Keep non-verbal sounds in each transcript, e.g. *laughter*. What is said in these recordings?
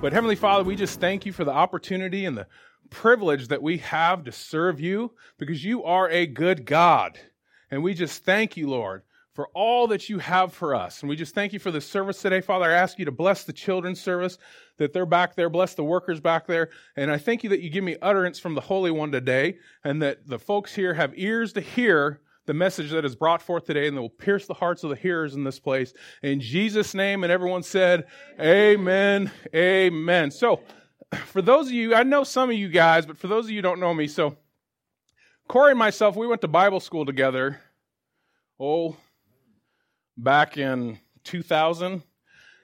But Heavenly Father, we just thank you for the opportunity and the privilege that we have to serve you because you are a good God. And we just thank you, Lord, for all that you have for us. And we just thank you for the service today, Father. I ask you to bless the children's service, that they're back there, bless the workers back there. And I thank you that you give me utterance from the Holy One today, and that the folks here have ears to hear the message that is brought forth today and that will pierce the hearts of the hearers in this place. In Jesus' name, and everyone said, Amen. Amen. So, for those of you, I know some of you guys, but for those of you don't know me, so Corey and myself, we went to Bible school together. Oh, back in 2000.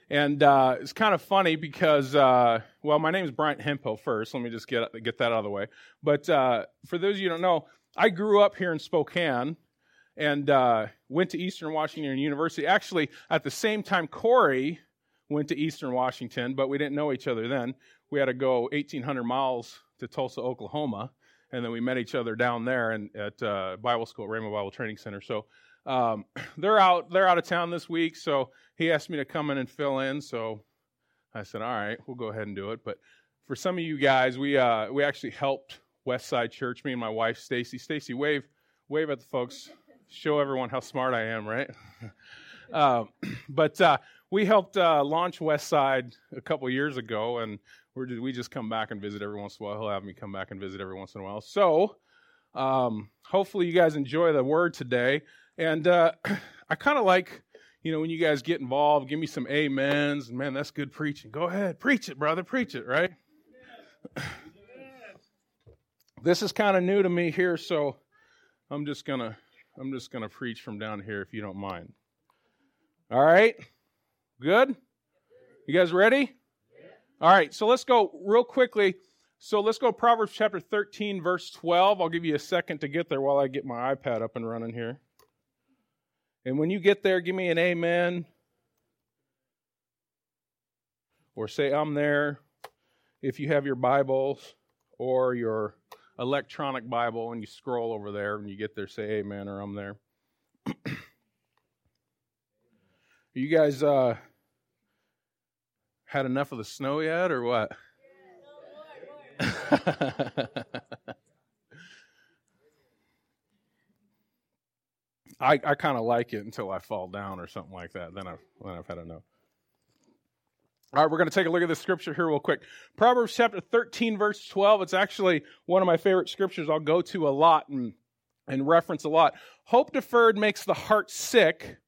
And uh, it's kind of funny because, uh, well, my name is Bryant Hempo first. Let me just get, get that out of the way. But uh, for those of you who don't know, I grew up here in Spokane and uh, went to Eastern Washington University. Actually, at the same time, Corey went to Eastern Washington, but we didn't know each other then. We had to go 1,800 miles to Tulsa, Oklahoma, and then we met each other down there and at uh, Bible school, Rhema Bible Training Center. So um, *clears throat* they're out they're out of town this week, so he asked me to come in and fill in. So I said, all right, we'll go ahead and do it. But for some of you guys, we uh, we actually helped Westside Church. Me and my wife, Stacy. Stacy, wave wave at the folks show everyone how smart I am, right? *laughs* uh, *clears throat* but uh, we helped uh, launch Westside a couple years ago, and we're, we just come back and visit every once in a while. He'll have me come back and visit every once in a while. So um, hopefully you guys enjoy the word today. And uh, *clears throat* I kind of like, you know, when you guys get involved, give me some amens. Man, that's good preaching. Go ahead, preach it, brother, preach it, right? *clears throat* this is kind of new to me here, so I'm just gonna I'm just going to preach from down here if you don't mind. All right? Good? You guys ready? All right, so let's go real quickly. So let's go Proverbs chapter 13, verse 12. I'll give you a second to get there while I get my iPad up and running here. And when you get there, give me an amen. Or say, I'm there. If you have your Bibles or your electronic Bible and you scroll over there and you get there, say amen or I'm there. *clears throat* you guys uh, had enough of the snow yet or what? *laughs* I, I kind of like it until I fall down or something like that. Then I've, then I've had enough. All right, we're going to take a look at the scripture here real quick. Proverbs chapter 13, verse 12. It's actually one of my favorite scriptures I'll go to a lot and, and reference a lot. Hope deferred makes the heart sick,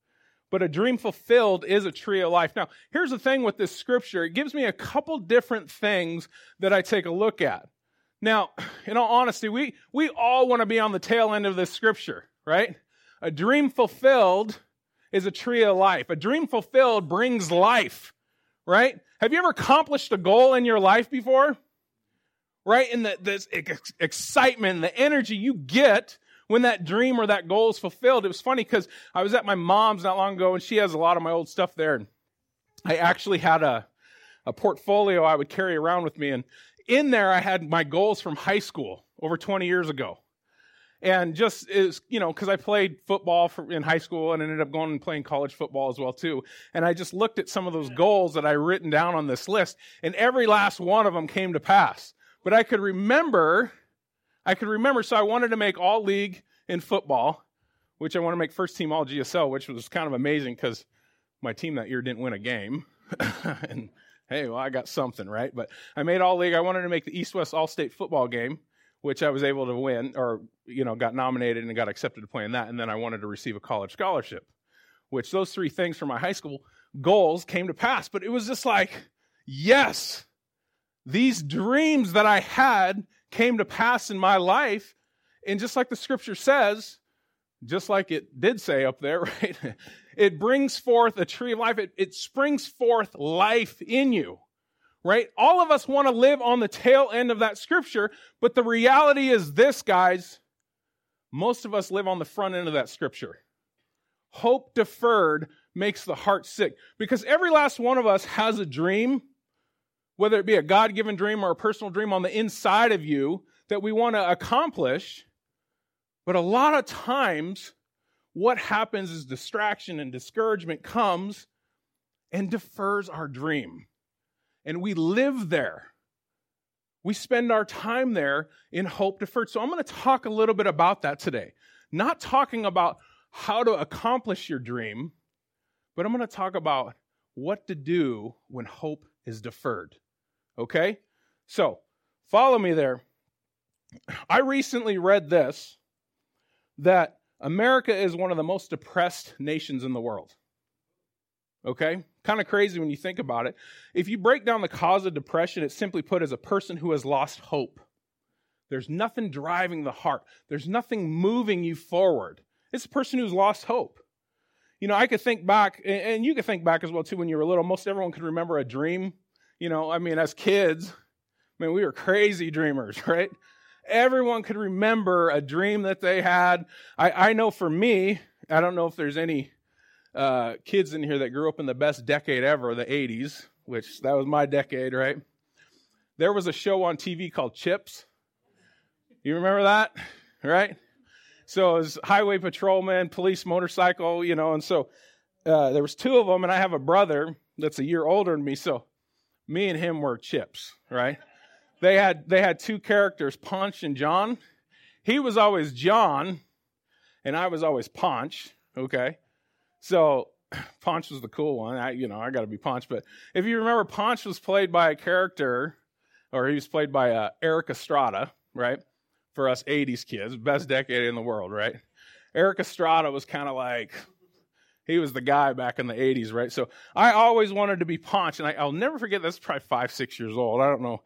but a dream fulfilled is a tree of life. Now, here's the thing with this scripture it gives me a couple different things that I take a look at. Now, *sighs* in all honesty, we, we all want to be on the tail end of this scripture, right? A dream fulfilled is a tree of life. A dream fulfilled brings life right? Have you ever accomplished a goal in your life before? Right? And the, this ex- excitement, the energy you get when that dream or that goal is fulfilled. It was funny because I was at my mom's not long ago and she has a lot of my old stuff there. And I actually had a, a portfolio I would carry around with me. And in there, I had my goals from high school over 20 years ago and just is you know because i played football for, in high school and ended up going and playing college football as well too. And i just looked at some of those goals that i written down on this list and every last one of them came to pass. But i could remember i could remember so i wanted to make all league in football which i want to make first team all gsl which was kind of amazing because my team that year didn't win a game. *laughs* And hey well i got something right? But i made all league. I wanted to make the east west all state football game which I was able to win, or you know, got nominated and got accepted to play in that, and then I wanted to receive a college scholarship. Which those three things for my high school goals came to pass. But it was just like, yes, these dreams that I had came to pass in my life, and just like the scripture says, just like it did say up there, *laughs* right? It brings forth a tree of life. It, it springs forth life in you right? All of us want to live on the tail end of that scripture, but the reality is this, guys. Most of us live on the front end of that scripture. Hope deferred makes the heart sick because every last one of us has a dream, whether it be a God given dream or a personal dream on the inside of you that we want to accomplish. But a lot of times, what happens is distraction and discouragement comes and defers our dream. And we live there. We spend our time there in hope deferred. So I'm going to talk a little bit about that today. Not talking about how to accomplish your dream, but I'm going to talk about what to do when hope is deferred. Okay? So, follow me there. I recently read this that America is one of the most depressed nations in the world. Okay? Kind of crazy when you think about it. If you break down the cause of depression, it's simply put as a person who has lost hope. There's nothing driving the heart, there's nothing moving you forward. It's a person who's lost hope. You know, I could think back, and you could think back as well too when you were little. Most everyone could remember a dream. You know, I mean, as kids, I mean, we were crazy dreamers, *laughs* right? Everyone could remember a dream that they had. I, I know for me, I don't know if there's any uh, kids in here that grew up in the best decade ever, the 80s, which that was my decade, right? There was a show on TV called Chips. You remember that, right? So it was highway patrolman, police motorcycle, you know, and so uh, there was two of them, and I have a brother that's a year older than me, so me and him were chips, right? They had they had two characters, Ponch and Jon. He was always Jon, and I was always Ponch. Okay, so *clears throat* Ponch was the cool one. I, you know, I got to be Ponch. But if you remember, Punch was played by a character, or he was played by uh, Erik Estrada, right? for us 80s kids, best decade in the world, right? Erik Estrada was kind of like, he was the guy back in the 80s, right? So I always wanted to be Ponch, and I, will never forget that's probably five, six years old. I don't know.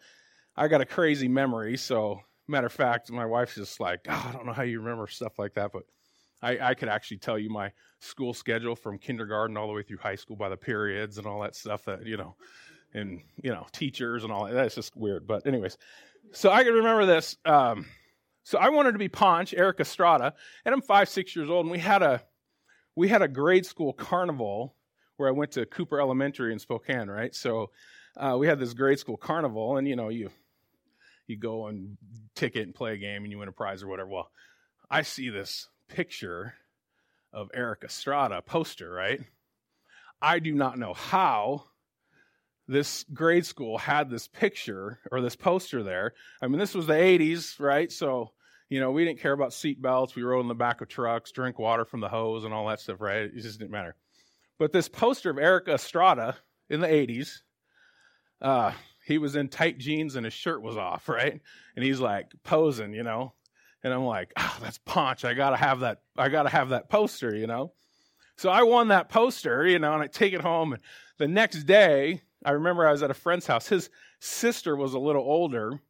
I got a crazy memory. So, matter of fact, my wife's just like, oh, I don't know how you remember stuff like that, but I, I could actually tell you my school schedule from kindergarten all the way through high school by the periods and all that stuff that, you know, and, you know, teachers and all that. That's just weird. But, anyways, so I can remember this. Um, so I wanted to be Ponch, Erik Estrada, and I'm five, six years old, and we had a we had a grade school carnival where I went to Cooper Elementary in Spokane, right? So uh, we had this grade school carnival, and you know you you go and ticket and play a game, and you win a prize or whatever. Well, I see this picture of Erik Estrada poster, right? I do not know how this grade school had this picture or this poster there. I mean, this was the 80s, right? So, you know, we didn't care about seat belts. We rode in the back of trucks, drink water from the hose and all that stuff, right? It just didn't matter. But this poster of Erik Estrada in the 80s, uh, he was in tight jeans and his shirt was off, *laughs* right? And he's like posing, you know. And I'm like, oh, that's Ponch. I gotta have that. I gotta have that poster, you know. So I won that poster, you know, and I take it home. And the next day, I remember I was at a friend's house. His sister was a little older.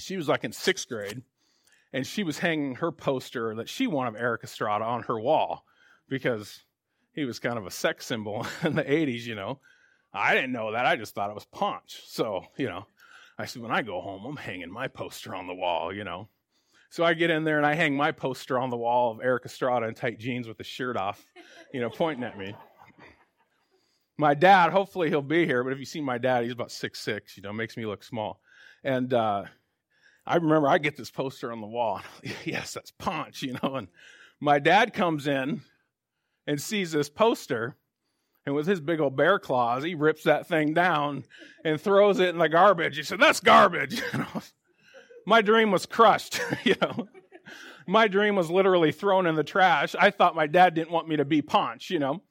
She was like in sixth grade, and she was hanging her poster that she won of Erik Estrada on her wall because he was kind of a sex symbol *laughs* in the 80s, you know. I didn't know that. I just thought it was Ponch. So, you know, I said, when I go home, I'm hanging my poster on the wall, you know. So I get in there and I hang my poster on the wall of Erik Estrada in tight jeans with the shirt off, you know, pointing at me my dad, hopefully he'll be here, but if you see my dad, he's about six six, you know, makes me look small. And uh, I remember I get this poster on the wall. *laughs* yes, that's Ponch, you know. And my dad comes in and sees this poster, and with his big old bear claws, he rips that thing down and throws it in the garbage. He said, "That's garbage." *laughs* My dream was crushed. *laughs* you know, my dream was literally thrown in the trash. I thought my dad didn't want me to be Ponch. You know.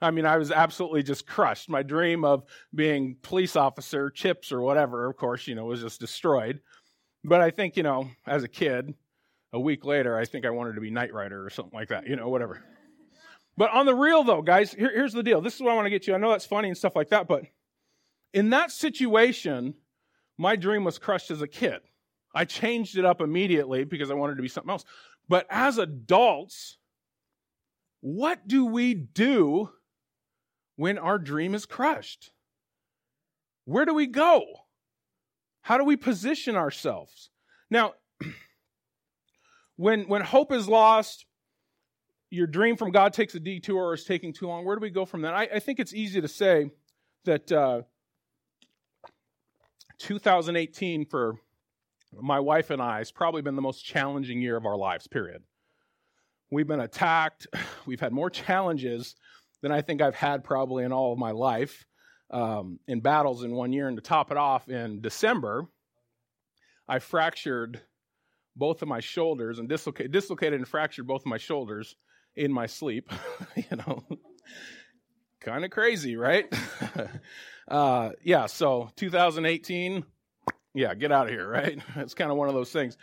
I mean, I was absolutely just crushed. My dream of being police officer, chips or whatever, of course, you know, was just destroyed. But I think, you know, as a kid, a week later, I think I wanted to be Knight Rider or something like that, you know, whatever. But on the real, though, guys, here, here's the deal. This is what I want to get you. I know that's funny and stuff like that, but in that situation, my dream was crushed as a kid. I changed it up immediately because I wanted to be something else. But as adults, what do we do when our dream is crushed? Where do we go? How do we position ourselves? Now, *clears throat* when, when hope is lost, your dream from God takes a detour or is taking too long, where do we go from that? I, I think it's easy to say that uh, 2018 for my wife and I has probably been the most challenging year of our lives, period. We've been attacked, *sighs* we've had more challenges than I think I've had probably in all of my life. um, in battles in one year. And to top it off, in December, I fractured both of my shoulders and dislocated, dislocated and fractured both of my shoulders in my sleep. *laughs* you know, kind of crazy, right? *laughs* uh, yeah, so 2018, yeah, get out of here, *laughs* right? It's kind of one of those things.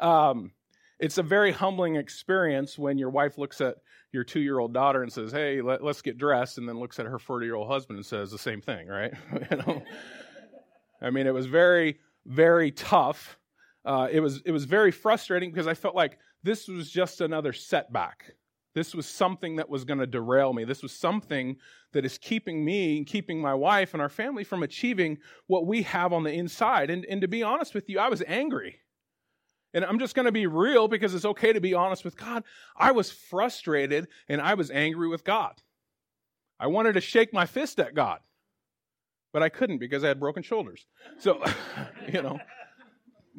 Um, it's a very humbling experience when your wife looks at your two year old daughter and says, Hey, let, us get dressed, and then looks at her 40 year old husband and says the same thing, right? *laughs* you know? *laughs* I mean, it was very, very tough. Uh, it was it was very frustrating because I felt like this was just another setback. This was something that was going to derail me. This was something that is keeping me and keeping my wife and our family from achieving what we have on the inside. And, and to be honest with you, I was angry. And I'm just going to be real because it's okay to be honest with God. I was frustrated and I was angry with God. I wanted to shake my fist at God, but I couldn't because I had broken shoulders. So, *laughs* you know.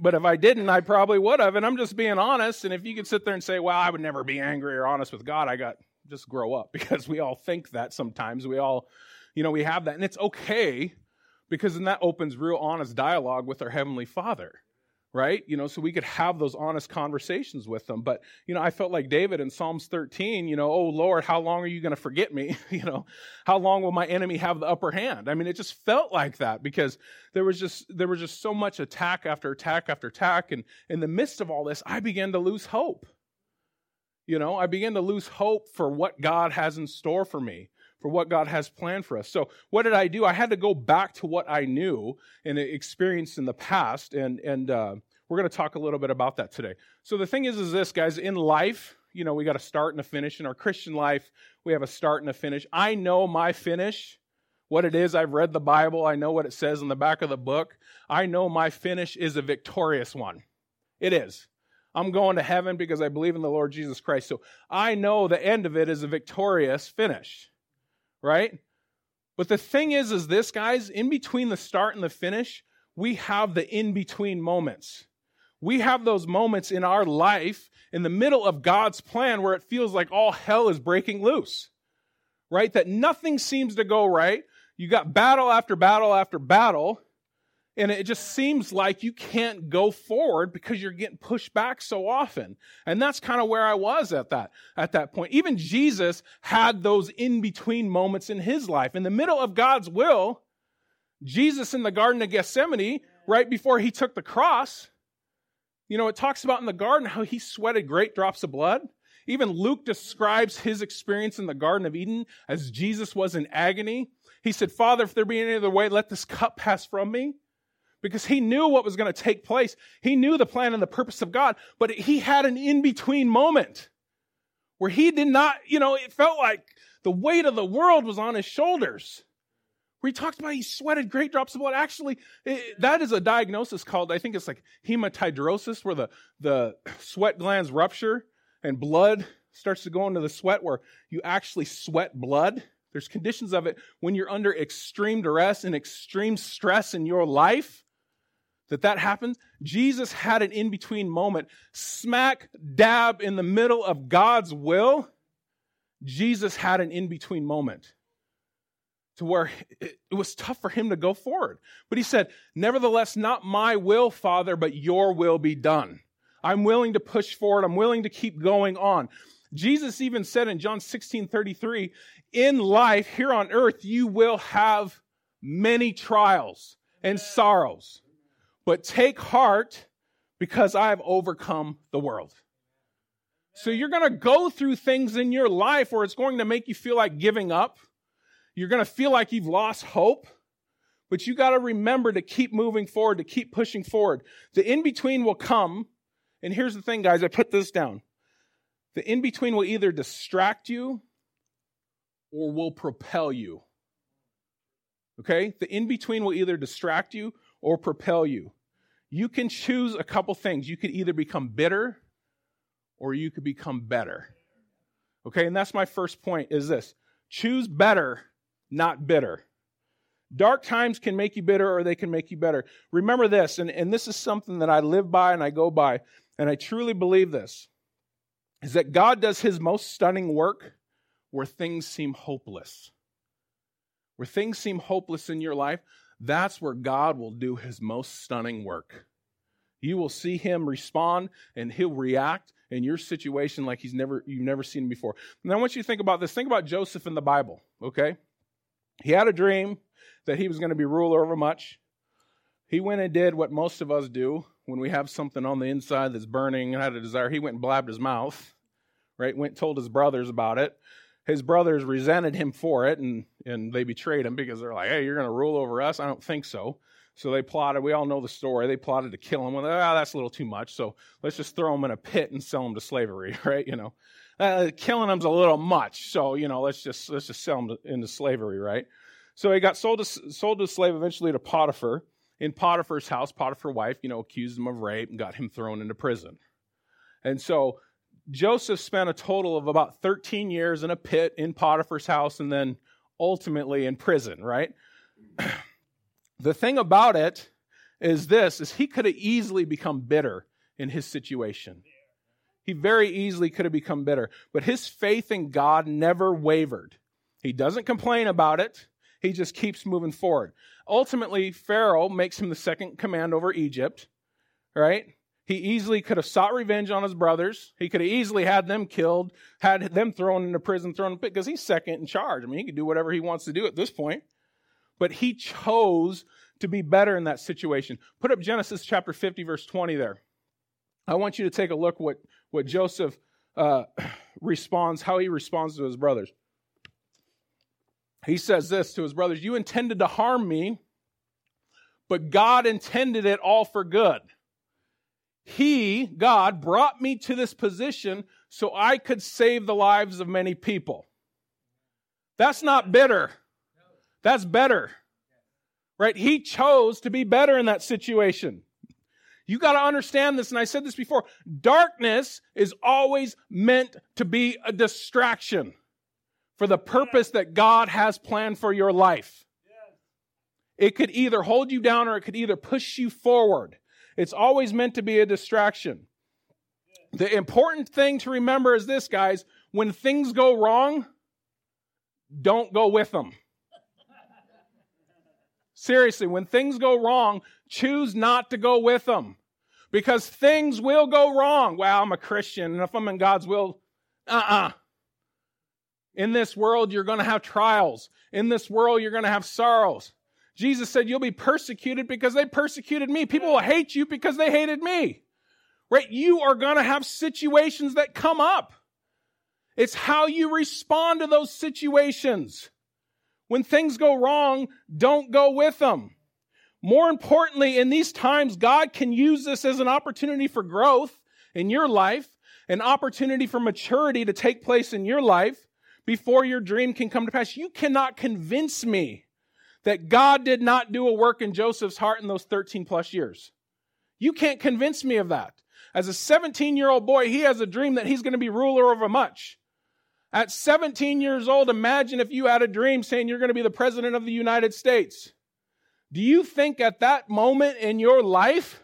But if I didn't, I probably would have. And I'm just being honest. And if you could sit there and say, well, I would never be angry or honest with God, I got just grow up *laughs* because we all think that sometimes. We all, you know, we have that. And it's okay because then that opens real honest dialogue with our Heavenly Father right? You know, so we could have those honest conversations with them. But, you know, I felt like David in Psalms 13, you know, oh Lord, how long are you going to forget me? *laughs* you know, how long will my enemy have the upper hand? I mean, it just felt like that because there was just there was just so much attack after attack after attack and in the midst of all this, I began to lose hope. You know, I began to lose hope for what God has in store for me for what God has planned for us. So, what did I do? I had to go back to what I knew and experienced in the past, and and uh, we're going to talk a little bit about that today. So, the thing is, is this, guys, in life, you know, we got a start and a finish. In our Christian life, we have a start and a finish. I know my finish. What it is, I've read the Bible. I know what it says in the back of the book. I know my finish is a victorious one. It is. I'm going to heaven because I believe in the Lord Jesus Christ. So I know the end of it is a victorious finish right? But the thing is, is this, guys, in between the start and the finish, we have the in between moments. We have those moments in our life in the middle of God's plan where it feels like all hell is breaking loose, right? That nothing seems to go right. You got battle after battle after battle, and it just seems like you can't go forward because you're getting pushed back so often. And that's kind of where I was at that, at that point. Even Jesus had those in between moments in his life. In the middle of God's will, Jesus in the Garden of Gethsemane, right before he took the cross, you know, it talks about in the garden how he sweated great drops of blood. Even Luke describes his experience in the Garden of Eden as Jesus was in agony. He said, Father, if there be any other way, let this cup pass from me because he knew what was going to take place. He knew the plan and the purpose of God, but he had an in between moment where he did not, you know, it felt like the weight of the world was on his shoulders. Where he talked about he sweated great drops of blood. Actually, it, that is a diagnosis called, I think it's like hematidrosis, where the, the sweat glands rupture and blood starts to go into the sweat, where you actually sweat blood. There's conditions of it when you're under extreme duress and extreme stress in your life that that happened. Jesus had an in between moment, smack dab in the middle of God's will. Jesus had an in between moment to where it, was tough for him to go forward. But he said, Nevertheless, not my will, Father, but your will be done. I'm willing to push forward. I'm willing to keep going on. Jesus even said in John 16 33, in life here on earth, you will have many trials and sorrows. But take heart because I have overcome the world. So you're going to go through things in your life where it's going to make you feel like giving up. You're going to feel like you've lost hope. But you got to remember to keep moving forward, to keep pushing forward. The in between will come. And here's the thing, guys, I put this down. The in between will either distract you or will propel you. Okay? The in between will either distract you or propel you you can choose a couple things. You could either become bitter or you could become better. Okay, and that's my first point is this. Choose better, not bitter. Dark times can make you bitter or they can make you better. Remember this, and, and this is something that I live by and I go by, and I truly believe this, is that God does his most stunning work where things seem hopeless where things seem hopeless in your life, that's where God will do his most stunning work. You will see him respond and he'll react in your situation like he's never you've never seen him before. And I want you to think about this. Think about Joseph in the Bible, okay? He had a dream that he was going to be ruler over much. He went and did what most of us do when we have something on the inside that's burning and had a desire. He went and blabbed his mouth, right? Went told his brothers about it. His brothers resented him for it and, and they betrayed him because they're like, hey, you're going to rule over us? I don't think so. So they plotted, we all know the story. They plotted to kill him. Well, ah, that's a little too much. So let's just throw him in a pit and sell him to slavery, *laughs* right? You know, uh, killing him's a little much. So, you know, let's just, let's just sell him to, into slavery, right? So he got sold to, sold to slave eventually to Potiphar. In Potiphar's house, Potiphar's wife, you know, accused him of rape and got him thrown into prison. And so Joseph spent a total of about 13 years in a pit in Potiphar's house and then ultimately in prison, right? *clears throat* The thing about it is this is he could have easily become bitter in his situation. He very easily could have become bitter, but his faith in God never wavered. He doesn't complain about it. He just keeps moving forward. Ultimately, Pharaoh makes him the second command over Egypt, right? He easily could have sought revenge on his brothers. He could have easily had them killed, had them thrown into prison, thrown in pit, because he's second in charge. I mean, he can do whatever he wants to do at this point but he chose to be better in that situation. Put up Genesis chapter 50, verse 20 there. I want you to take a look what, what Joseph uh, *clears throat* responds, how he responds to his brothers. He says this to his brothers You intended to harm me, but God intended it all for good. He, God, brought me to this position so I could save the lives of many people. That's not bitter. That's better. Right? He chose to be better in that situation. You got to understand this, and I said this before. Darkness is always meant to be a distraction for the purpose that God has planned for your life. It could either hold you down or it could either push you forward. It's always meant to be a distraction. The important thing to remember is this, guys when things go wrong, don't go with them. Seriously, when things go wrong, choose not to go with them because things will go wrong. Well, I'm a Christian, and if I'm in God's will, uh uh-uh. uh In this world, you're going to have trials. In this world, you're going to have sorrows. Jesus said, You'll be persecuted because they persecuted me. People will hate you because they hated me. Right? You are going to have situations that come up. It's how you respond to those situations. When things go wrong, don't go with them. More importantly, in these times, God can use this as an opportunity for growth in your life, an opportunity for maturity to take place in your life before your dream can come to pass. You cannot convince me that God did not do a work in Joseph's heart in those 13 plus years. You can't convince me of that. As a 17 year old boy, he has a dream that he's going to be ruler over much. At 17 years old, imagine if you had a dream saying you're going to be the president of the United States. Do you think at that moment in your life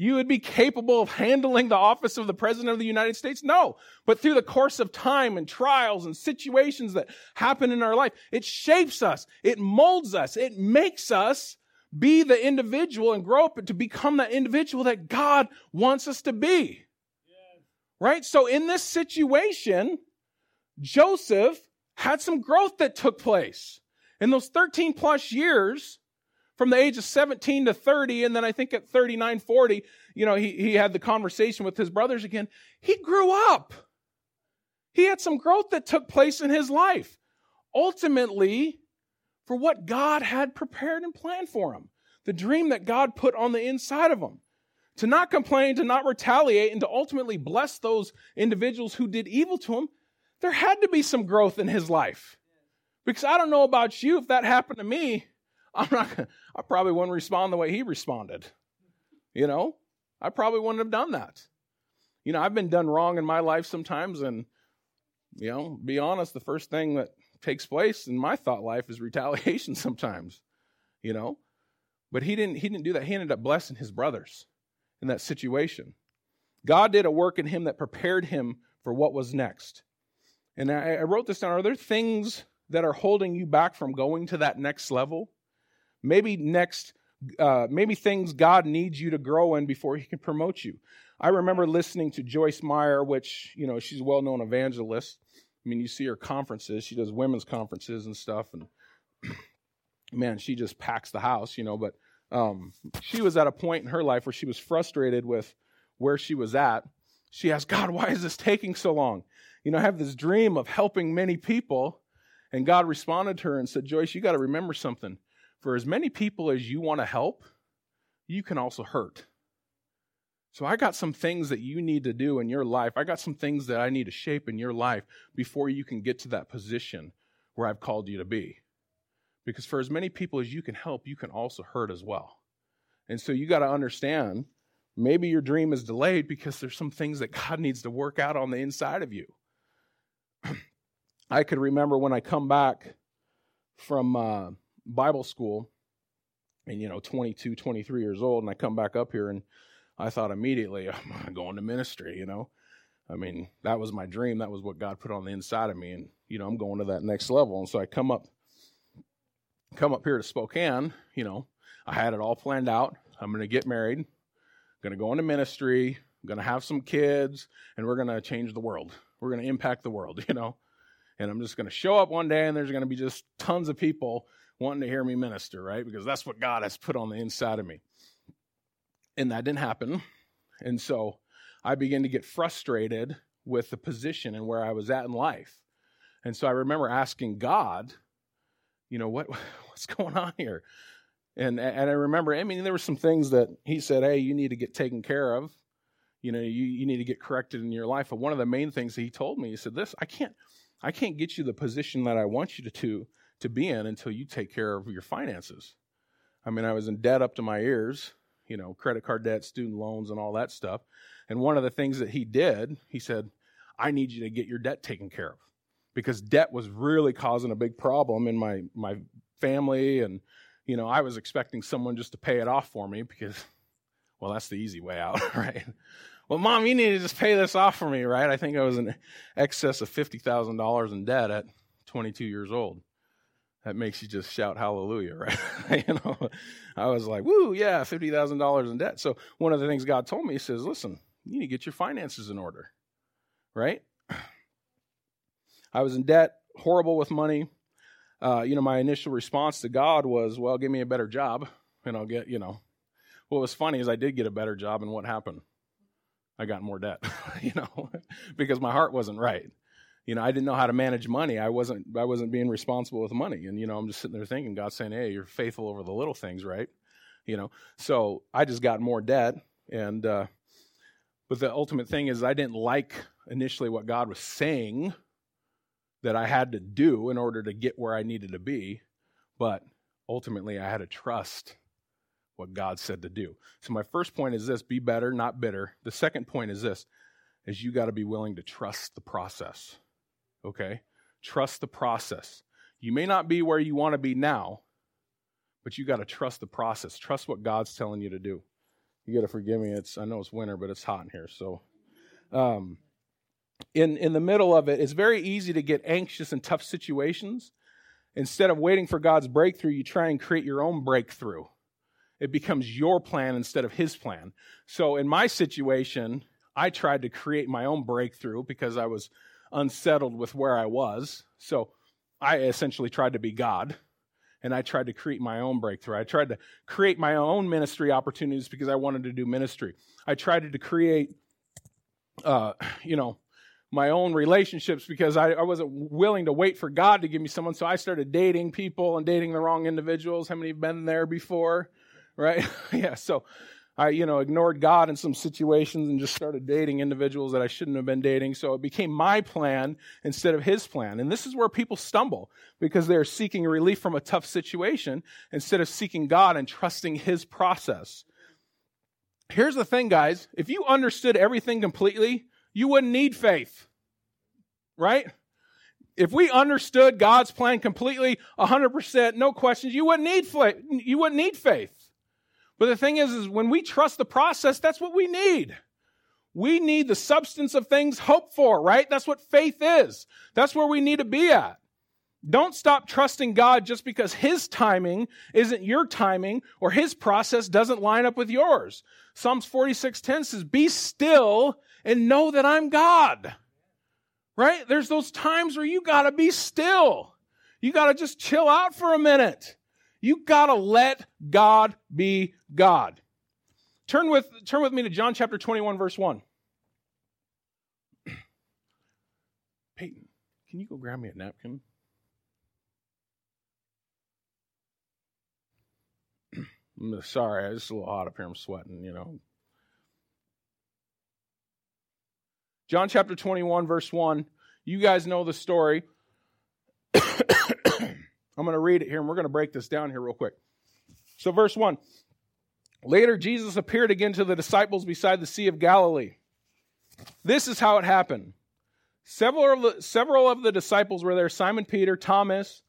you would be capable of handling the office of the president of the United States? No. But through the course of time and trials and situations that happen in our life, it shapes us, it molds us, it makes us be the individual and grow up to become that individual that God wants us to be. Yes. Right? So in this situation, Joseph had some growth that took place. In those 13 plus years, from the age of 17 to 30, and then I think at 39, 40, you know, he, he had the conversation with his brothers again. He grew up. He had some growth that took place in his life. Ultimately, for what God had prepared and planned for him. The dream that God put on the inside of him. To not complain, to not retaliate, and to ultimately bless those individuals who did evil to him there had to be some growth in his life. Because I don't know about you, if that happened to me, I'm not I probably wouldn't respond the way he responded. You know, I probably wouldn't have done that. You know, I've been done wrong in my life sometimes, and you know, be honest, the first thing that takes place in my thought life is retaliation *laughs* sometimes. You know, but he didn't. He didn't do that. He ended up blessing his brothers in that situation. God did a work in him that prepared him for what was next. And I, I wrote this down. Are there things that are holding you back from going to that next level? Maybe next, uh, maybe things God needs you to grow in before He can promote you. I remember listening to Joyce Meyer, which, you know, she's a well known evangelist. I mean, you see her conferences, she does women's conferences and stuff. And *clears throat* man, she just packs the house, you know. But um, she was at a point in her life where she was frustrated with where she was at. She asked, God, why is this taking so long? You know, I have this dream of helping many people. And God responded to her and said, Joyce, you got to remember something. For as many people as you want to help, you can also hurt. So I got some things that you need to do in your life. I got some things that I need to shape in your life before you can get to that position where I've called you to be. Because for as many people as you can help, you can also hurt as well. And so you got to understand maybe your dream is delayed because there's some things that God needs to work out on the inside of you. *clears throat* I could remember when I come back from uh, Bible school and, you know, 22, 23 years old, and I come back up here and I thought immediately, *laughs* I'm going to ministry, you know. I mean, that was my dream. That was what God put on the inside of me. And, you know, I'm going to that next level. And so I come up, come up here to Spokane, you know, I had it all planned out. I'm going to get married, going to go into ministry, going to have some kids, and we're going to change the world. We're going to impact the world, *laughs* you know. And I'm just going to show up one day and there's going to be just tons of people wanting to hear me minister, right? Because that's what God has put on the inside of me and that didn't happen. And so I began to get frustrated with the position and where I was at in life. And so I remember asking God, you know, what *laughs* what's going on here? And and I remember, I mean, there were some things that he said, hey, you need to get taken care of. You know, you, you need to get corrected in your life. But one of the main things that he told me, he said, This, I can't I can't get you the position that I want you to, to to be in until you take care of your finances. I mean, I was in debt up to my ears you know, credit card debt, student loans, and all that stuff. And one of the things that he did, he said, I need you to get your debt taken care of because debt was really causing a big problem in my, my family. And, you know, I was expecting someone just to pay it off for me because, *laughs* well, that's the easy way out, *laughs* right? Well, mom, you need to just pay this off for me, right? I think I was in excess of $50,000 in debt at 22 years old that makes you just shout hallelujah, *laughs* right? you know, I was like, woo, yeah, $50,000 in debt. So one of the things God told me, he says, listen, you need to get your finances in order, right? I was in debt, horrible with money. Uh, you know, my initial response to God was, well, give me a better job and I'll get, you know. What was funny is I did get a better job, and what happened? I got more debt, *laughs* you know, *laughs* because my heart wasn't right you know, I didn't know how to manage money. I wasn't I wasn't being responsible with money. And you know, I'm just sitting there thinking, God's saying, Hey, you're faithful over the little things, right? You know. So I just got more debt and uh but the ultimate thing is I didn't like initially what God was saying that I had to do in order to get where I needed to be, but ultimately I had to trust what God said to do. So my first point is this, be better, not bitter. The second point is this, is you got to be willing to trust the process okay? Trust the process. You may not be where you want to be now, but you got to trust the process. Trust what God's telling you to do. You got to forgive me. It's I know it's winter, but it's hot in here. So, um, in in the middle of it, it's very easy to get anxious in tough situations. Instead of waiting for God's breakthrough, you try and create your own breakthrough. It becomes your plan instead of His plan. So, in my situation, I tried to create my own breakthrough because I was unsettled with where I was. So I essentially tried to be God and I tried to create my own breakthrough. I tried to create my own ministry opportunities because I wanted to do ministry. I tried to create, uh, you know, my own relationships because I, I, wasn't willing to wait for God to give me someone. So I started dating people and dating the wrong individuals. How many have been there before? Right? *laughs* yeah. So I, you know, ignored God in some situations and just started dating individuals that I shouldn't have been dating. So it became my plan instead of his plan. And this is where people stumble because they're seeking relief from a tough situation instead of seeking God and trusting his process. Here's the thing, guys. If you understood everything completely, you wouldn't need faith. Right? If we understood God's plan completely, 100%, no questions, you wouldn't need. You wouldn't need faith. But the thing is, is when we trust the process, that's what we need. We need the substance of things hoped for, right? That's what faith is. That's where we need to be at. Don't stop trusting God just because His timing isn't your timing or His process doesn't line up with yours. Psalms 46:10 says, "Be still and know that I'm God." Right? There's those times where you got to be still. You got to just chill out for a minute. You got to let God be God. Turn with turn with me to John chapter 21 verse 1. *clears throat* Peyton, can you go grab me a napkin? *clears throat* I'm sorry, it's a little hot up here. I'm sweating, you know. John chapter 21, verse 1. You guys know the story. I'm going to read it here and we're going to break this down here real quick. So, verse 1 Later, Jesus appeared again to the disciples beside the Sea of Galilee. This is how it happened. Several of the, several of the disciples were there Simon Peter, Thomas,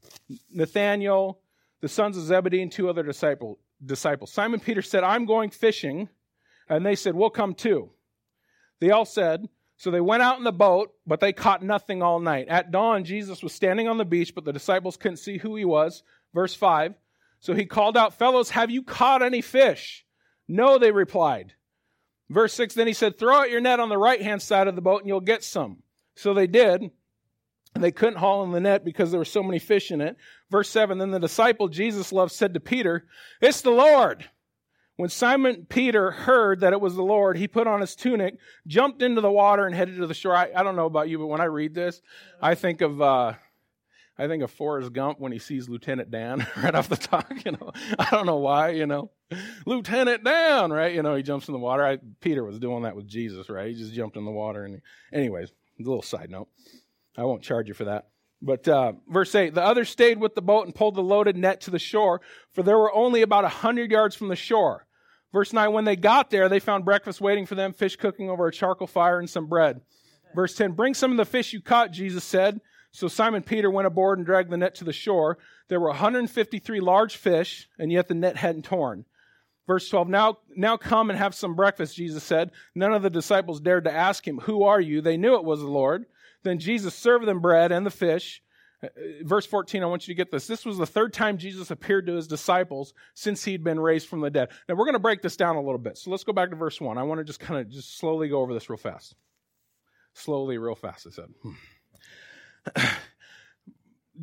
Nathanael, the sons of Zebedee, and two other disciples disciples. Simon Peter said, I'm going fishing. And they said, We'll come too. They all said, So they went out in the boat, but they caught nothing all night. At dawn, Jesus was standing on the beach, but the disciples couldn't see who he was. Verse 5. So he called out, Fellows, have you caught any fish? No, they replied. Verse 6 Then he said, Throw out your net on the right hand side of the boat, and you'll get some. So they did. And they couldn't haul in the net because there were so many fish in it. Verse 7 Then the disciple Jesus loved said to Peter, It's the Lord. When Simon Peter heard that it was the Lord, he put on his tunic, jumped into the water, and headed to the shore. I, I don't know about you, but when I read this, I think of. Uh, I think of Forrest Gump when he sees Lieutenant Dan *laughs* right off the top. You know, I don't know why. You know, Lieutenant Dan, right? You know, he jumps in the water. I, Peter was doing that with Jesus, right? He just jumped in the water. And he, anyways, a little side note. I won't charge you for that. But uh, verse 8 the others stayed with the boat and pulled the loaded net to the shore, for there were only about a hundred yards from the shore. Verse 9 When they got there, they found breakfast waiting for them, fish cooking over a charcoal fire and some bread. Verse 10 Bring some of the fish you caught, Jesus said. So Simon Peter went aboard and dragged the net to the shore. There were 153 large fish, and yet the net hadn't torn. Verse 12, now, now come and have some breakfast, Jesus said. None of the disciples dared to ask him, Who are you? They knew it was the Lord. Then Jesus served them bread and the fish. Verse 14, I want you to get this. This was the third time Jesus appeared to his disciples since he'd been raised from the dead. Now, we're going to break this down a little bit. So let's go back to verse 1. I want to just kind of just slowly go over this real fast. Slowly, real fast, I said. Hmm. *clears throat*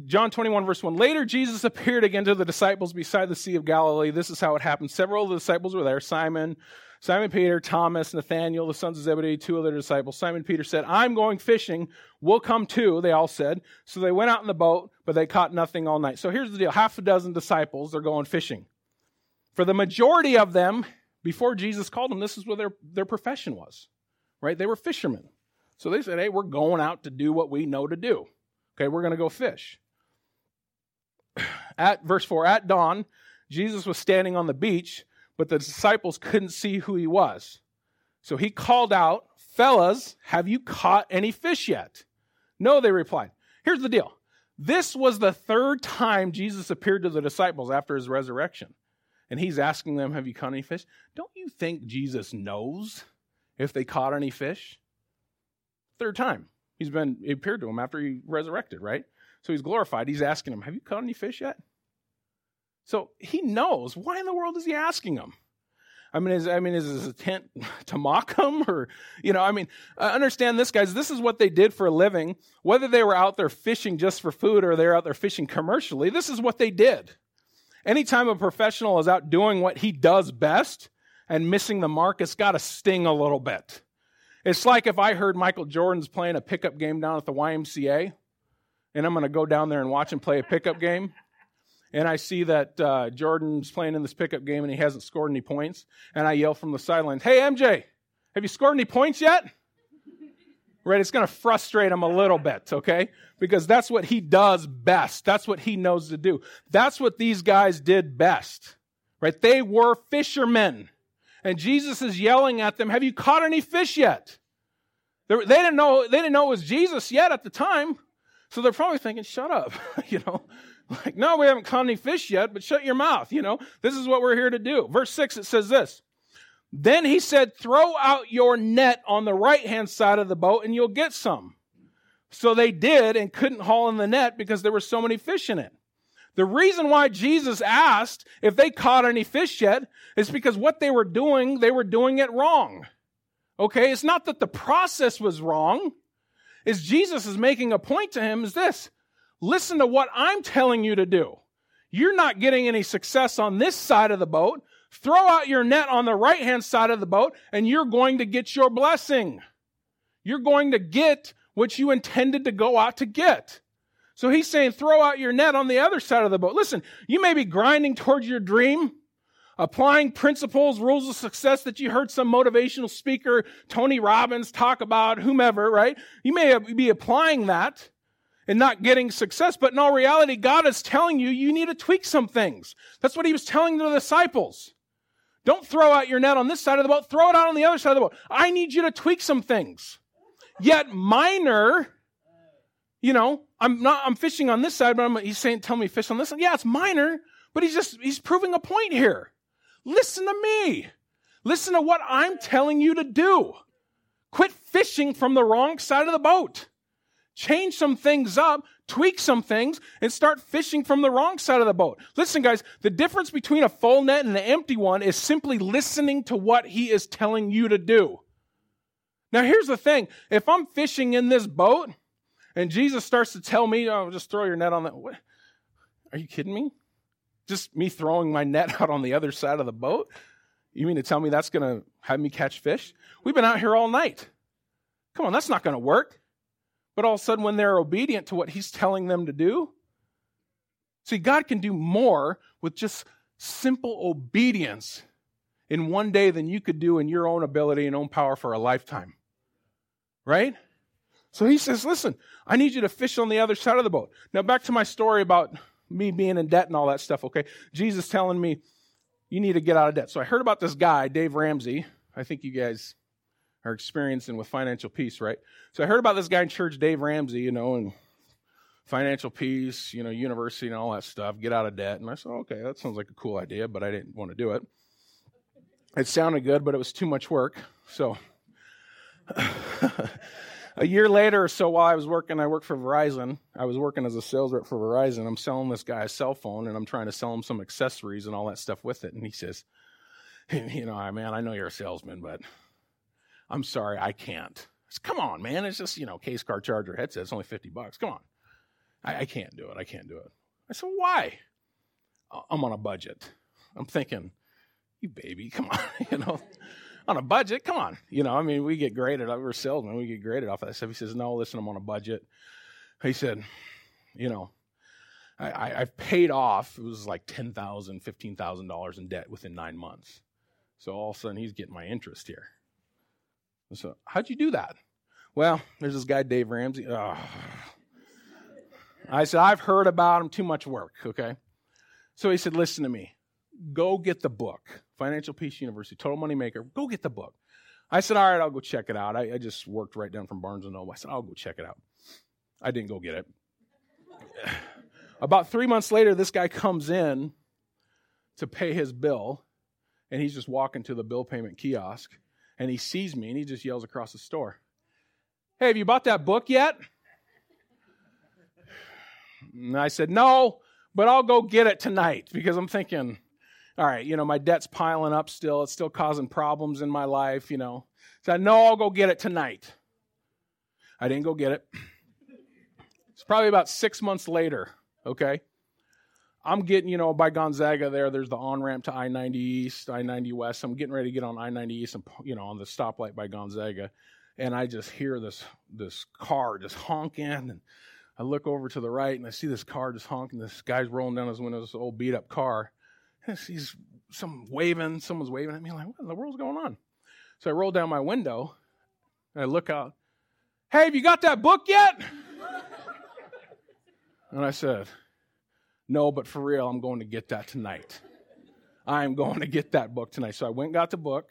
John 21, verse 1. Later, Jesus appeared again to the disciples beside the Sea of Galilee. This is how it happened. Several of the disciples were there Simon, Simon Peter, Thomas, Nathanael, the sons of Zebedee, two other disciples. Simon Peter said, I'm going fishing. We'll come too, they all said. So they went out in the boat, but they caught nothing all night. So here's the deal half a dozen disciples are going fishing. For the majority of them, before Jesus called them, this is what their, their profession was, right? They were fishermen. So they said, hey, we're going out to do what we know to do. Okay, we're going to go fish. At verse 4, at dawn, Jesus was standing on the beach but the disciples couldn't see who he was. So he called out, Fellas, have you caught any fish yet? No, they replied. Here's the deal this was the third time Jesus appeared to the disciples after his resurrection. And he's asking them, Have you caught any fish? Don't you think Jesus knows if they caught any fish? Third time. He's been he appeared to him after he resurrected, right? So he's glorified. He's asking them, Have you caught any fish yet? So he knows. Why in the world is he asking them? I mean, is I mean, is his intent *laughs* to mock them, or you know? I mean, understand this, guys. This is what they did for a living. Whether they were out there fishing just for food or they're out there fishing commercially, this is what they did. Anytime a professional is out doing what he does best and missing the mark, it's got to sting a little bit. It's like if I heard Michael Jordan's playing a pickup game down at the YMCA, and I'm going to go down there and watch him play a pickup game and I see that uh, Jordan's playing in this pickup game and he hasn't scored any points, and I yell from the sidelines, "Hey MJ, have you scored any points yet?" *laughs* right? It's going to frustrate him a little bit, okay? Because that's what he does best. That's what he knows to do. That's what these guys did best, right? They were fishermen. And Jesus is yelling at them, Have you caught any fish yet? They didn't know, they didn't know it was Jesus yet at the time. So they're probably thinking, Shut up, *laughs* you know? Like, no, we haven't caught any fish yet, but shut your mouth. You know, this is what we're here to do. Verse 6, it says this. Then he said, Throw out your net on the right hand side of the boat and you'll get some. So they did and couldn't haul in the net because there were so many fish in it. The reason why Jesus asked if they caught any fish yet is because what they were doing, they were doing it wrong. Okay? It's not that the process was wrong. Is Jesus is making a point to him is this. Listen to what I'm telling you to do. You're not getting any success on this side of the boat. Throw out your net on the right hand side of the boat and you're going to get your blessing. You're going to get what you intended to go out to get. So he's saying, throw out your net on the other side of the boat. Listen, you may be grinding towards your dream, applying principles, rules of success that you heard some motivational speaker, Tony Robbins, talk about, whomever, right? You may be applying that and not getting success, but in all reality, God is telling you, you need to tweak some things. That's what he was telling the disciples. Don't throw out your net on this side of the boat, throw it out on the other side of the boat. I need you to tweak some things. Yet minor, you know, I'm not, I'm fishing on this side, but I'm, he's saying, tell me fish on this side. Yeah, it's minor, but he's just, he's proving a point here. Listen to me. Listen to what I'm telling you to do. Quit fishing from the wrong side of the boat. Change some things up, tweak some things, and start fishing from the wrong side of the boat. Listen, guys, the difference between a full net and an empty one is simply listening to what he is telling you to do. Now, here's the thing if I'm fishing in this boat and Jesus starts to tell me, oh, just throw your net on that. What? Are you kidding me? Just me throwing my net *laughs* out on the other side of the boat? You mean to tell me that's going to have me catch fish? We've been out here all night. Come on, that's not going to work. But all of a sudden, when they're obedient to what he's telling them to do, see, God can do more with just simple obedience in one day than you could do in your own ability and own power for a lifetime. Right? So he says, Listen, I need you to fish on the other side of the boat. Now, back to my story about me being in debt and all that stuff, okay? Jesus telling me, You need to get out of debt. So I heard about this guy, Dave Ramsey. I think you guys are experiencing with financial peace, right? So I heard about this guy in church, Dave Ramsey, you know, and financial peace, you know, university and all that stuff, get out of debt. And I said, okay, that sounds like a cool idea, but I didn't want to do it. It sounded good, but it was too much work. So *laughs* a year later or so, while I was working, I worked for Verizon. I was working as a sales rep for Verizon. I'm selling this guy a cell phone, and I'm trying to sell him some accessories and all that stuff with it. And he says, *laughs* "You know, ah, man, I know you're a salesman, but I'm sorry, I can't." Come on, man, it's just you know, case car charger headset. It's only fifty bucks. Come on, I, I can't do it. I can't do it. I said, "Why?" Uh, I'm on a budget. I'm thinking, you baby, come *laughs* on, you know on a budget. Come on. You know, I mean, we get graded. We're salesmen. We get graded off of that stuff. He says, no, listen, I'm on a budget. He said, you know, I, I, have paid off, it was like $10,000, $15,000 in debt within nine months. So all of a sudden he's getting my interest here. So how'd you do that? Well, there's this guy, Dave Ramsey. Oh. I said, I've heard about him, too much work, okay? So he said, listen to me. Go get the book. Financial Peace University, Total Money Makeover. Go get the book. I said, all right, I'll go check it out. I, I just worked right down from Barnes and Noble. I said, I'll go check it out. I didn't go get it. *sighs* About three months later, this guy comes in to pay his bill, and he's just walking to the bill payment kiosk, and he sees me, and he just yells across the store, Hey, have you bought that book yet? And I said, No, but I'll go get it tonight because I'm thinking, all right, you know, my debt's piling up still. It's still causing problems in my life, you know. So I know I'll go get it tonight. I didn't go get it. It's probably about six months later, okay? I'm getting, you know, by Gonzaga there, there's the on ramp to I 90 East, I 90 West. I'm getting ready to get on I 90 East and, you know, on the stoplight by Gonzaga. And I just hear this, this car just honking. And I look over to the right and I see this car just honking. This guy's rolling down his window, this old beat up car. And He's some waving, someone's waving at me, like, what in the world's going on? So I roll down my window and I look out. Hey, have you got that book yet? *laughs* and I said, No, but for real, I'm going to get that tonight. I'm going to get that book tonight. So I went got the book.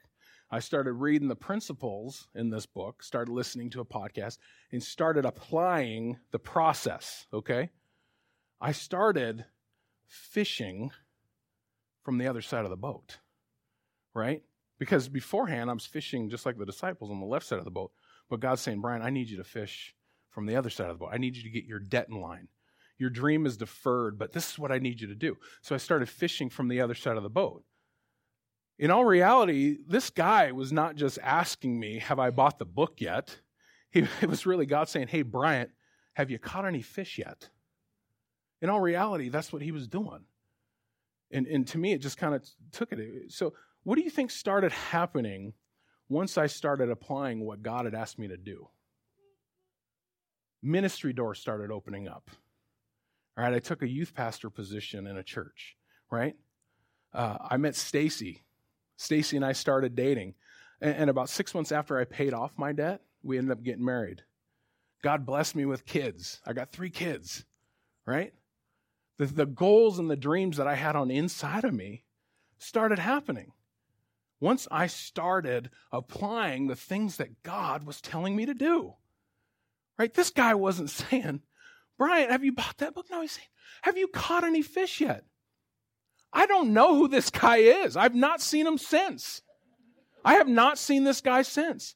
I started reading the principles in this book, started listening to a podcast, and started applying the process, okay? I started fishing from the other side of the boat, right? Because beforehand, I was fishing just like the disciples on the left side of the boat. But God's saying, Brian, I need you to fish from the other side of the boat. I need you to get your debt in line. Your dream is deferred, but this is what I need you to do. So I started fishing from the other side of the boat. In all reality, this guy was not just asking me, Have I bought the book yet? He, *laughs* it was really God saying, Hey, Bryant, have you caught any fish yet? In all reality, that's what he was doing. And, and to me, it just kind of took it. So, what do you think started happening once I started applying what God had asked me to do? Ministry doors started opening up. All right, I took a youth pastor position in a church, right? Uh, I met Stacy. Stacy and I started dating. And, and about six months after I paid off my debt, we ended up getting married. God blessed me with kids. I got three kids, right? The, the goals and the dreams that I had on inside of me started happening. Once I started applying the things that God was telling me to do, right? This guy wasn't *laughs* saying, Brian, have you bought that book? No, he's saying, Have you caught any fish yet? I don't know who this guy is. I've not seen him since. I have not seen this guy since.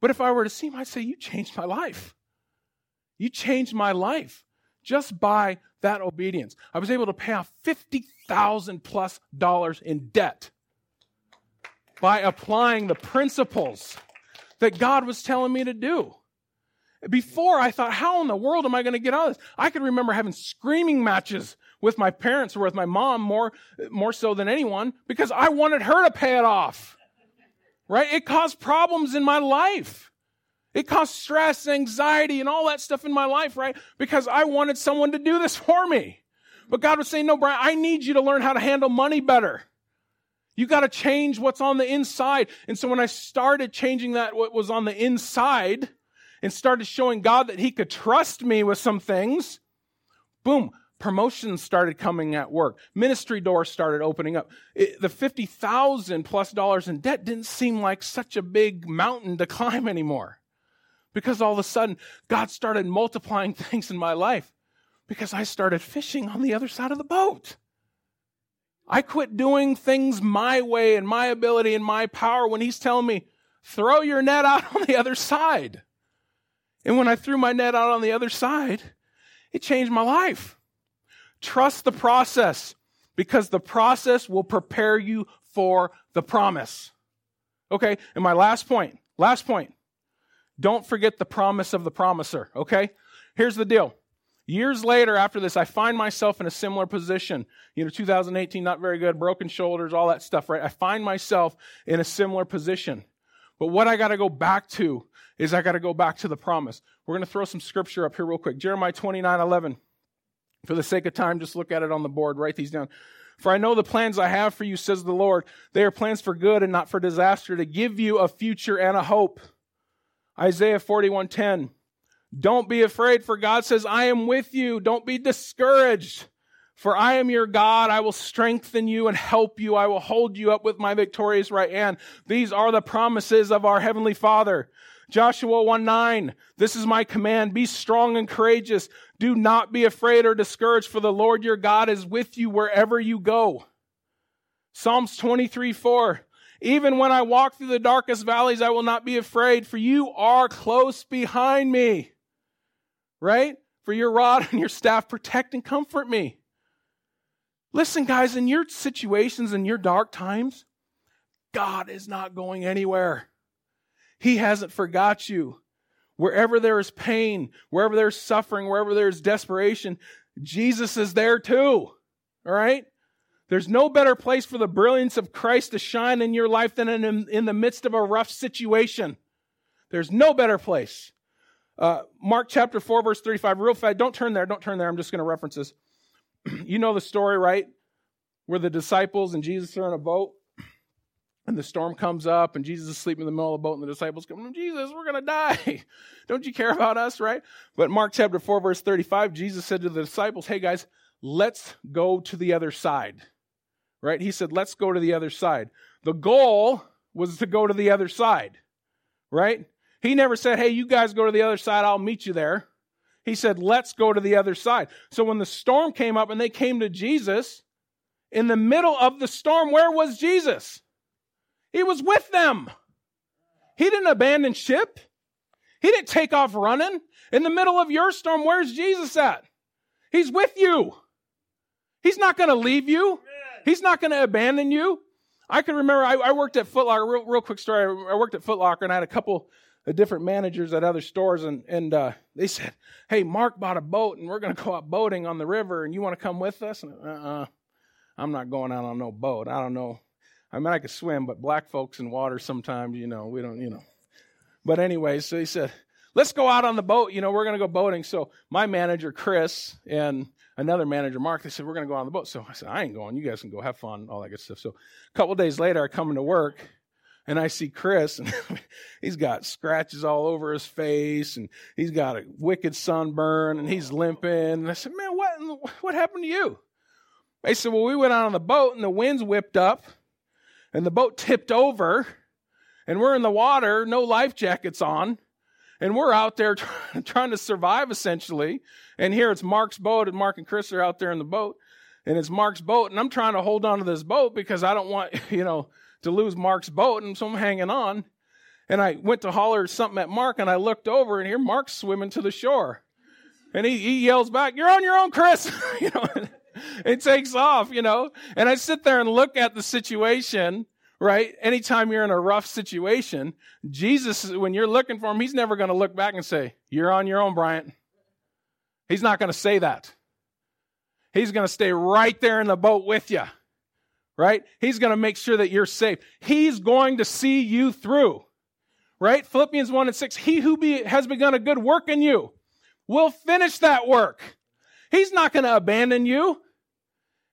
But if I were to see him, I'd say, You changed my life. You changed my life just by that obedience. I was able to pay off 50,000 plus dollars in debt by applying the principles that God was telling me to do. Before I thought, how in the world am I going to get out of this? I could remember having screaming matches with my parents or with my mom more, more so than anyone because I wanted her to pay it off. Right? It caused problems in my life. It caused stress, anxiety, and all that stuff in my life, right? Because I wanted someone to do this *laughs* for me. But God was saying, no, Brian, I need you to learn how to handle money better. You got to change what's on the inside. And so when I started changing that, what was on the inside, and started showing God that He could trust me with some things, boom, promotions started coming at work. Ministry doors started opening up. It, the 50,000 plus dollars in debt didn't seem like such a big mountain to *laughs* climb anymore. Because all of a sudden, God started multiplying *laughs* things in my life because I started fishing on the other side of the boat. I quit doing things my way and my ability and my power when He's telling me, throw your net out *laughs* on the other side. And when I threw my net out on the other side, it changed my life. Trust the process because the process will prepare you for the promise. Okay, and my last point, last point. Don't forget the promise of the promiser, okay? Here's the deal. Years later, after this, I find myself in a similar position. You know, 2018, not very good, broken shoulders, all that stuff, right? I find myself in a similar position. But what I got to go back to is I got to go back to the promise. We're going to throw some scripture up here real quick. Jeremiah 29 11. For the sake of time, just look at it on the board, write these down. For I know the plans I have for you, says the Lord. They are plans for good and not for disaster, to give you a future and a hope. Isaiah 41:10. Don't be afraid, for God says, I am with you. Don't be discouraged, for I am your God. I will strengthen you and help you. I will hold you up with my victorious right hand. These are the promises of our Heavenly Father. Joshua 1 9, this is my command. Be strong and courageous. Do not be afraid or discouraged, for the Lord your God is with you wherever you go. Psalms 23 4, even when I walk through the darkest valleys, I will not be afraid, for you are close behind me. Right? For your rod *laughs* and your staff protect and comfort me. Listen, guys, in your situations, in your dark times, God is not going anywhere. He hasn't forgot you. Wherever there is pain, wherever there's suffering, wherever there's desperation, Jesus is there too. All right? There's no better place for the brilliance of Christ to shine in your life than in, in the midst of a rough situation. There's no better place. Uh, Mark chapter 4, verse 35, real fast. Don't turn there. Don't turn there. I'm just going to reference this. *clears throat* you know the story, right? Where the disciples and Jesus are in a boat and the storm comes up and Jesus is sleeping in the middle of the boat and the disciples come, Jesus, we're going to die. *laughs* Don't you care about us, right? But Mark chapter 4, verse 35, Jesus said to the disciples, Hey guys, let's go to the other side right? He said, let's go to the other side. The goal was to go to the other side, right? He never said, hey, you guys go to the other side, I'll meet you there. He said, let's go to the other side. So when the storm came up and they came to Jesus, in the middle of the storm, where was Jesus? He was with them. He didn't abandon ship. He didn't take off running. In the middle of your storm, where's Jesus at? He's with you. He's not going to leave you. He's not going to abandon you. I can remember I, I worked at Foot Locker. Real, real quick story. I worked at Foot Locker and I had a couple of different managers at other stores, and and uh, they said, "Hey, Mark bought a boat, and we're going to go out boating on the river, and you want to come with us?" And, uh-uh, I'm not going out on no boat. I don't know. I mean, I could swim, but black folks in water sometimes, you know, we don't, you know. But anyway, so he said, let's go out on the boat. You know, we're going to go boating. So my manager, Chris, and another manager, Mark, they said, we're going to go on the boat. So I said, I ain't going. You guys can go have fun, all that good stuff. So a couple days later, I come into work and I see Chris, and *laughs* he's got scratches all over his face, and he's got a wicked sunburn, and he's limping. And I said, man, what, what happened to you? They said, well, we went out on the boat, and the winds whipped up, and the boat tipped over, and we're in the water, no life jackets on, and we're out there *laughs* trying to survive essentially. And here it's Mark's boat, and Mark and Chris are out there in the boat, and it's Mark's boat, and I'm trying to hold on to this boat because I don't want, *laughs* you know, to lose Mark's boat, and so I'm hanging on. And I went to holler something at Mark, and I looked over, and here Mark's swimming to the shore. And he, he yells back, You're on your own, Chris. *laughs* you know, *laughs* it takes off, you know. And I sit there and look at the situation, right? Anytime you're in a rough situation, Jesus, when you're looking for him, he's never going to look back and say, You're on your own, Bryant. He's not going to say that. He's going to stay right there in the boat with you, right? He's going to make sure that you're safe. He's going to see you through, right? Philippians 1 and 6 He who be, has begun a good work in you will finish that work. He's not going to abandon you.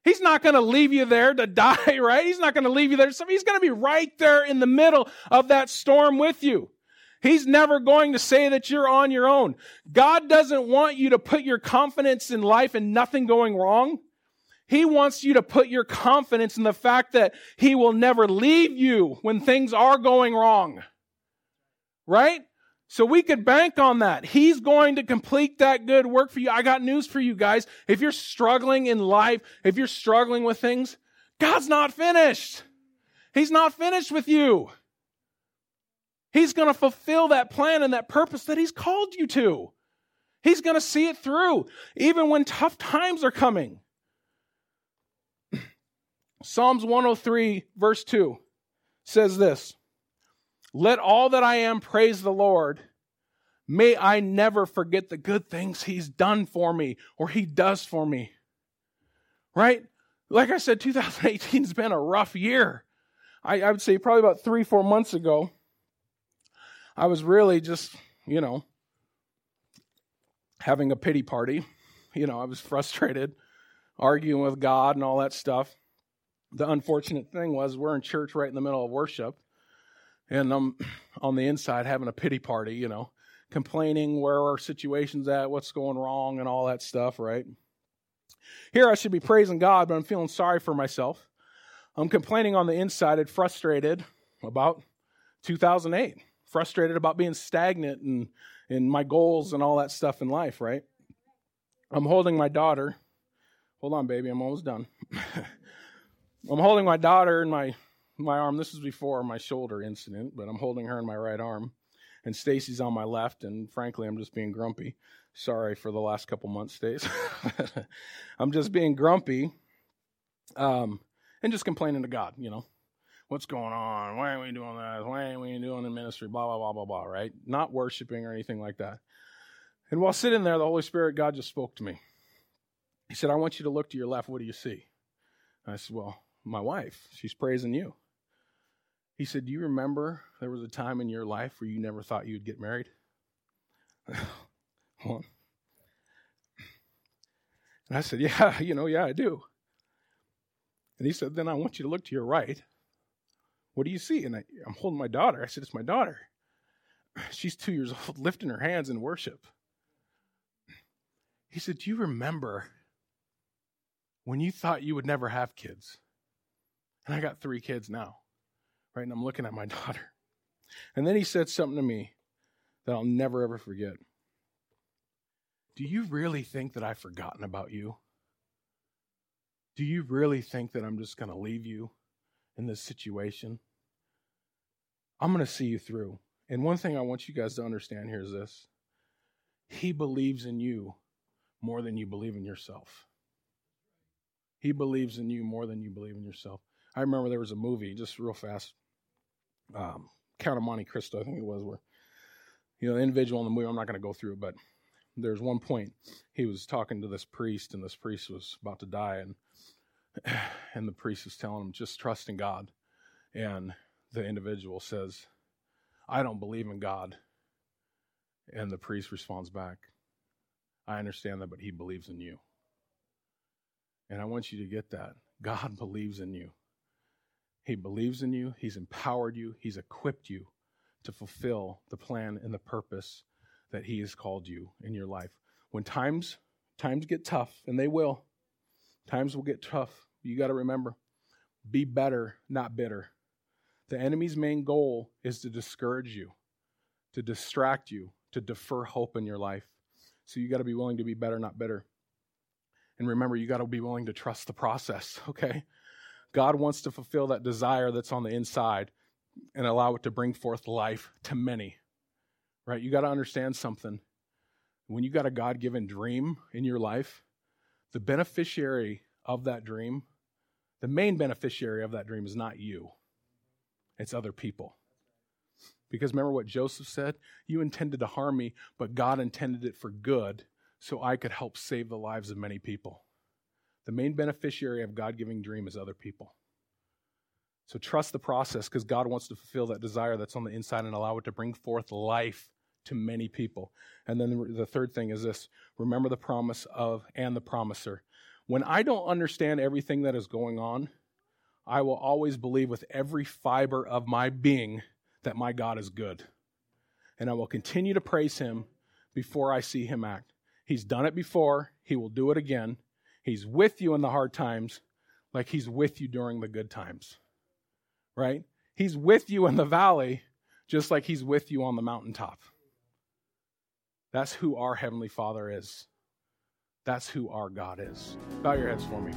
He's not going to leave you there to *laughs* die, right? He's not going to leave you there. So he's going to be right there in the middle of that storm with you. He's never going to say that you're on your own. God doesn't want you to put your confidence in life and nothing going wrong. He wants you to put your confidence in the fact that He will never leave you when things are going wrong. Right? So we could bank on that. He's going to complete that good work for you. I got news for you guys. If you're struggling in life, if you're struggling with things, God's not finished. He's not finished with you. He's going to fulfill that plan and that purpose that He's called you to. He's going to see it through, even when tough times are coming. *clears throat* Psalms 103, verse 2 says this let all that I am praise the Lord. May I never forget the good things He's done for me or He does for me. Right? Like I said, 2018 has been a rough year. I, I would say probably about three, four months ago, I was really just, you know, having a pity party. You know, I was *laughs* frustrated, arguing with God and all that stuff. The unfortunate thing was, we're in church right in the middle of worship and I'm *clears throat* on the inside having a pity party, you know, complaining where our situation's at, what's going wrong, and all that stuff, right? Here I should be praising God, but I'm feeling sorry for myself. I'm complaining on the inside and frustrated about 2008, frustrated about being stagnant and in my goals and all that stuff in life, right? I'm holding my daughter. Hold on, baby, I'm almost done. *laughs* I'm holding my daughter in my my arm. This is before my shoulder incident, but I'm holding her in my right arm, and Stacy's on my left. And frankly, I'm just being grumpy. Sorry for the last couple months, Stace. *laughs* I'm just being grumpy, um, and just complaining to God. You know, what's going on? Why aren't we doing that? Why aren't we doing the ministry? Blah blah blah blah blah. Right? Not worshiping or anything like that. And while sitting there, the Holy Spirit, God just spoke to me. He said, "I want you to look to your left. What do you see?" I said, "Well, my wife. She's praising you." He said, Do you remember there was a time in your life where you never thought you'd get married? *laughs* and I said, Yeah, *laughs* you know, yeah, I do. And he said, Then I want you to look to your right. What do you see? And I, am holding my daughter. I said, It's my daughter. *sighs* She's two years old, *laughs* lifting her hands in worship. He said, Do you remember when you thought you would never have kids? And I got three kids now right? And I'm looking at my *laughs* daughter. And then he said something to me that I'll never ever forget. Do you really think that I've forgotten about you? Do you really think that I'm just going to leave you in this situation? I'm going to see you through. And one thing I want you guys to understand here is this He believes in you more than you believe in yourself. He believes in you more than you believe in yourself. I remember there was a movie, just real fast, um, Count of Monte Cristo, I think it was, where, you know, the individual in the movie, I'm not going to go through it, but there's one point he was talking to this priest, and this priest was about to die, and *sighs* and the priest is telling him, just trust in God. And the individual says, I don't believe in God. And the priest responds back, I understand that, but he believes in you. And I want you to get that. God believes in you. He believes in you, He's empowered you, He's equipped you to fulfill the plan and the purpose that He has called you in your life. When times times get tough, and they will, times will get tough. You got to remember, be better, not bitter. The enemy's main goal is to discourage you, to distract you, to defer hope in your life. So you got to be willing to be better, not bitter. And remember, you got to be willing to trust the process, *laughs* okay? God wants to fulfill that desire that's on the inside and allow it to bring forth life to many, right? You got to understand something. When you got a God given dream in your life, the beneficiary of that dream, the main beneficiary of that dream is not you it's other people. Because remember what Joseph said? You intended to harm me, but God intended it for good so I could help save the lives of many people. The main beneficiary of God giving dream is other people. So trust the process because God wants to fulfill that desire that's on the inside and allow it to bring forth life to many people. And then the third thing is this remember the promise of and the promiser. When I don't understand everything that is going on, I will always believe with every fiber of my being that my God is good. And I will continue to praise him before I see him act. He's done it before, he will do it again. He's with you in the hard times like he's with you during the good times. Right? He's with you in the valley just like he's with you on the mountaintop. That's who our Heavenly Father is. That's who our God is. Bow your heads for me.